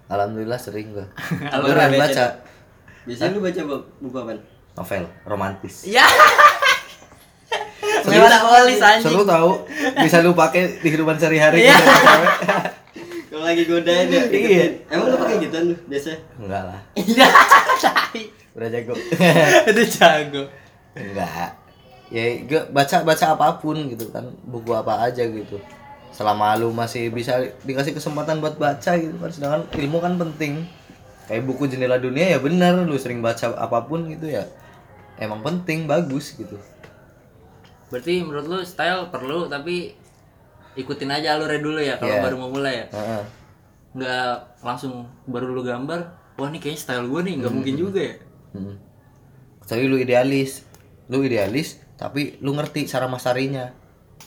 alhamdulillah sering gua Alhamdulillah, biasa baca Biasanya lu baca bu- buku apa? novel romantis Ya. Polis anjing. seru tahu bisa lu pakai di kehidupan sehari-hari Iya. Kalau lagi godain ya. Iya. Emang lu pakai gituan lu biasanya? enggak lah Iya. udah jago Itu jago. enggak ya gue baca baca apa pun gitu kan buku apa aja gitu selama lu masih bisa dikasih kesempatan buat baca gitu kan sedangkan ilmu kan penting kayak buku jendela dunia ya bener lu sering baca apa pun gitu ya emang penting bagus gitu Berarti menurut lu style perlu tapi ikutin aja alurnya dulu ya kalau Iya. baru mau mulai ya. Heeh. Nggak langsung baru lu gambar, wah ini kayaknya style gue nih, nggak mungkin juga ya. Hmm. Kecuali lu idealis lu idealis tapi lu ngerti cara masarinya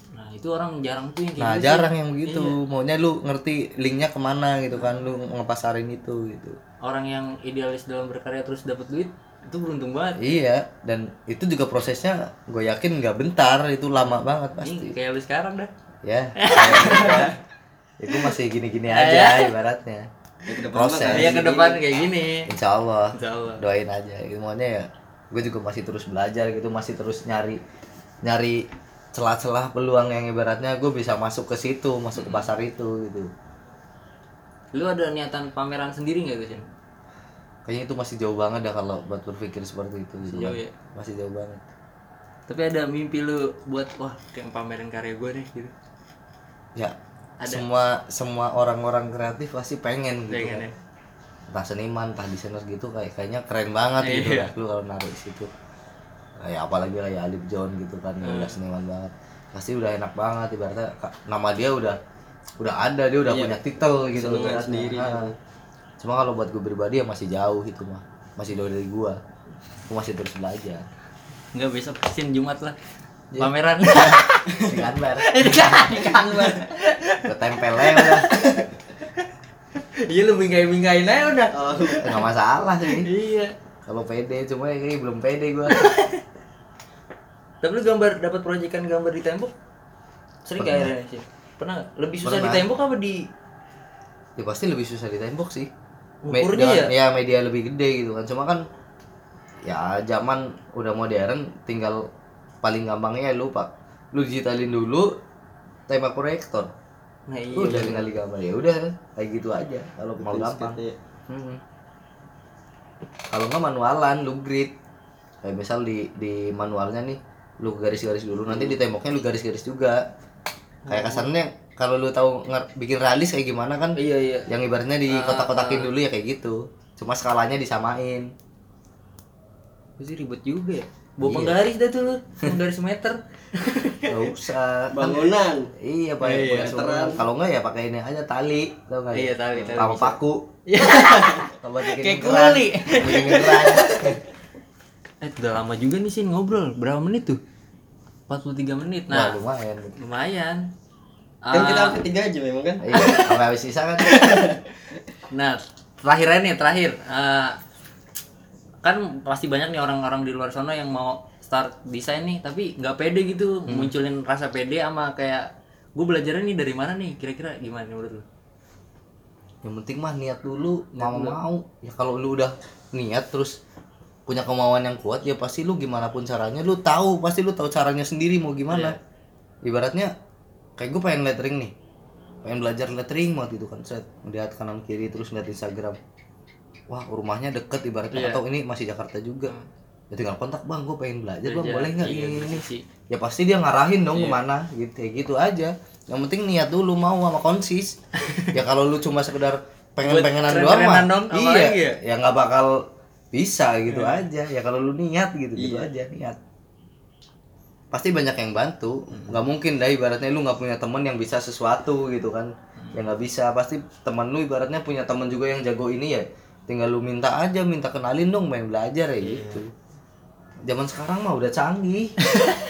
Nah, itu orang jarang tuh yang kayak nah gitu sih. jarang yang begitu maunya lu ngerti linknya ke mana gitu kan lu ngepasarin itu gitu Orang yang idealis dalam berkarya terus dapat duit, itu beruntung banget. Iya, dan itu juga prosesnya gue yakin nggak bentar, itu lama banget pasti. Ini kayak lu sekarang dah. Ya, itu masih gini-gini aja ibaratnya. Ya, ke depan Proses. Iya ke depan kayak gini. Insya Allah, Insya Allah. doain aja. Semuanya ya, gue juga masih terus belajar gitu, masih terus nyari nyari celah-celah peluang yang ibaratnya gue bisa masuk ke situ, masuk ke pasar itu gitu. Lu ada niatan pameran sendiri nggak tuh, Sin? Kayaknya itu masih jauh banget dah kalau buat berpikir seperti itu. gitu jauh ya? Masih jauh banget. Tapi ada mimpi lu buat wah kayak pamerin karya gue nih gitu. Ya, semua semua orang-orang kreatif pasti pengen gitu. Pengen kan. ya. entah seniman entah desainer gitu kayak kayaknya keren banget gitu Iya. lu kalau naruh di situ kayak apalagi kayak Alip John gitu kan Hmm. udah seniman banget pasti udah enak banget ibaratnya nama dia udah udah ada dia udah Iya. punya titel gitu ibaratnya. sendiri. Ah. cuma kalau buat gue pribadi ya masih jauh itu mah masih jauh dari gua gua masih terus belajar Enggak besok Sin Jumat lah. Iya. Pameran. dengan bar Ini kan kangen. gue tempelnya udah Iya lu bingkai-bingkain aja udah. Oh, nggak masalah sih Iya. kalau pede cuma ya kayaknya belum pede gua Tapi lu gambar dapat proyekan gambar di tembok? Sering gak akhirnya sih? Pernah? Lebih susah di Pernah. tembok apa di ya pasti lebih susah di tembok sih Ukurnya dengan- ya? media lebih gede gitu kan cuma kan ya zaman udah modern tinggal paling gampangnya lu pak lu digitalin dulu tembak proyektor Nah iya. udah tinggal digambar ya udah kayak gitu aja kalau mau gampang. gitu ya. Hmm. kalau nggak manualan lu grid. Kayak misal di di manualnya nih lu garis-garis dulu nanti di temboknya lu garis-garis juga. Kayak kasarnya kalau lu tahu bikin realis kayak gimana kan? Iya iya. yang ibaratnya di kotak-kotakin dulu ya kayak gitu. Cuma skalanya disamain. Itu sih ribet juga ya. Bawa Iya. penggaris dah tuh lu. Penggaris meter. nggak usah Bangunan. iya pakai Iya, sumber. kalau enggak ya pakai ini aja tali tau nggak Iya, tali, tali bisa. paku Iya. sama bikin Kayak kuli. bikin Eh udah lama juga nih sih ngobrol. Berapa menit tuh? 43 menit. nah Nah, lumayan gitu. lumayan. Kan kita Ah, sampai tiga aja memang kan. iya sampai habis sisa kan Nah, terakhir nih, terakhir. Eh, kan pasti banyak nih orang-orang di luar sana yang mau start desain nih, tapi nggak pede gitu, munculin rasa pede sama kayak gue belajarnya nih dari mana nih, kira-kira gimana nih menurut lu? yang penting mah niat dulu mau mau ya kalau lu udah niat terus punya kemauan yang kuat ya pasti lu gimana pun caranya. Lu tahu pasti lu tahu caranya sendiri mau gimana. Ibaratnya kayak gue pengen lettering nih. Pengen belajar lettering waktu itu kan. Set lihat kanan kiri terus lihat Instagram wah rumahnya deket ibaratnya. Atau ini masih Jakarta juga. Ya tinggal kontak bang gue pengen belajar bang boleh nggak Iya, ini ini ya pasti dia ngarahin dong ke mana gitu kayak gitu aja. Yang penting niat dulu mau sama konsis. Ya kalau lu cuma sekedar pengen pengenan doang mah iya. ya? ya nggak bakal bisa gitu aja. Ya kalau lu niat gitu gitu aja niat. Pasti banyak yang bantu. Nggak mungkin dah ibaratnya lu nggak punya temen yang bisa sesuatu gitu kan. Ya nggak bisa. Pasti teman lu ibaratnya punya temen juga yang jago ini ya tinggal lu minta aja minta kenalin dong main belajar ya gitu. Zaman sekarang mah udah canggih.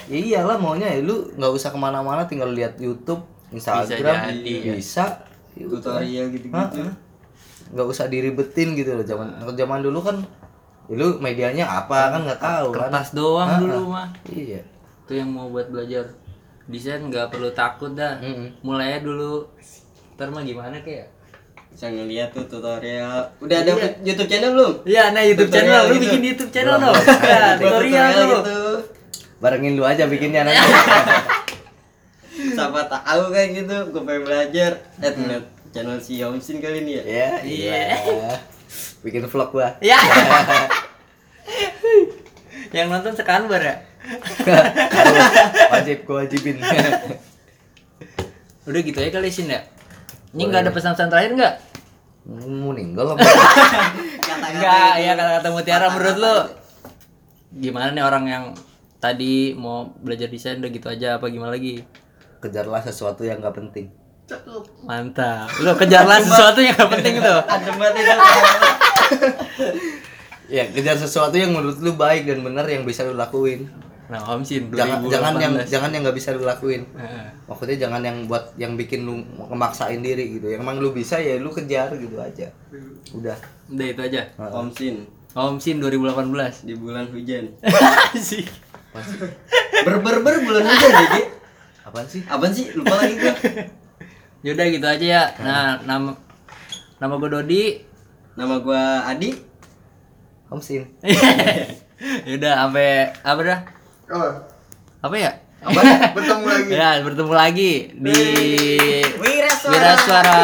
Ya iyalah maunya ya lu nggak usah ke mana-mana tinggal lihat YouTube Instagram jadi, ya. bisa. Ya tutorial gitu-gitu. Nggak usah diribetin gitu loh zaman zaman dulu kan ya lu medianya apa kan nggak tahu kan. kertas doang Ah, dulu ah. mah. Iya. Itu yang mau buat belajar. Desain nggak perlu takut dah. Mm-mm. mulai aja dulu. Ntar mah gimana kayak bisa ngeliat tuh tutorial. Udah ada YouTube channel belum? Iya, nah YouTube Tutorial channel, lu gitu. bikin YouTube channel dong. Nah, tutorial lu. gitu. Barengin lu aja bikinnya nanti. Siapa tahu kayak gitu gue pengen belajar. Eh ngeliat channel si Yomsin kali ini ya? Ya iya. bikin vlog gua. Ya. Yang nonton sekanbar ya? Wajib gua wajibin. Udah gitu aja kali Sin ya. Ini nggak ada pesan-pesan terakhir nggak? mau ninggal apa Enggak, ya kata-kata Mutiara menurut lu gimana nih orang yang tadi mau belajar desain udah gitu aja apa gimana lagi? kejarlah sesuatu yang nggak penting. Mantap. Lu kejarlah sesuatu yang gak penting tuh. adem banget itu. Ya kejar sesuatu yang menurut lu baik dan benar yang bisa lu lakuin Nah, Om Sin jangan 2018. jangan yang jangan yang nggak bisa lu lakuin Heeh. maksudnya jangan yang buat yang bikin lu ngemaksain diri gitu yang emang lu bisa ya lu kejar gitu aja udah Udah itu aja. Om Sin Om Sin 2018. di bulan hujan Sih. ber ber ber bulan hujan ya Gi? apaan sih apaan sih lupa lagi gue Yaudah gitu aja ya. Nah, nama nama gue Dodi. nama gue Adi Homsin Yaudah sampai apa dah? Oh, Apa ya? apa? Bertemu lagi. Ya, bertemu lagi di Wira Wira Suara.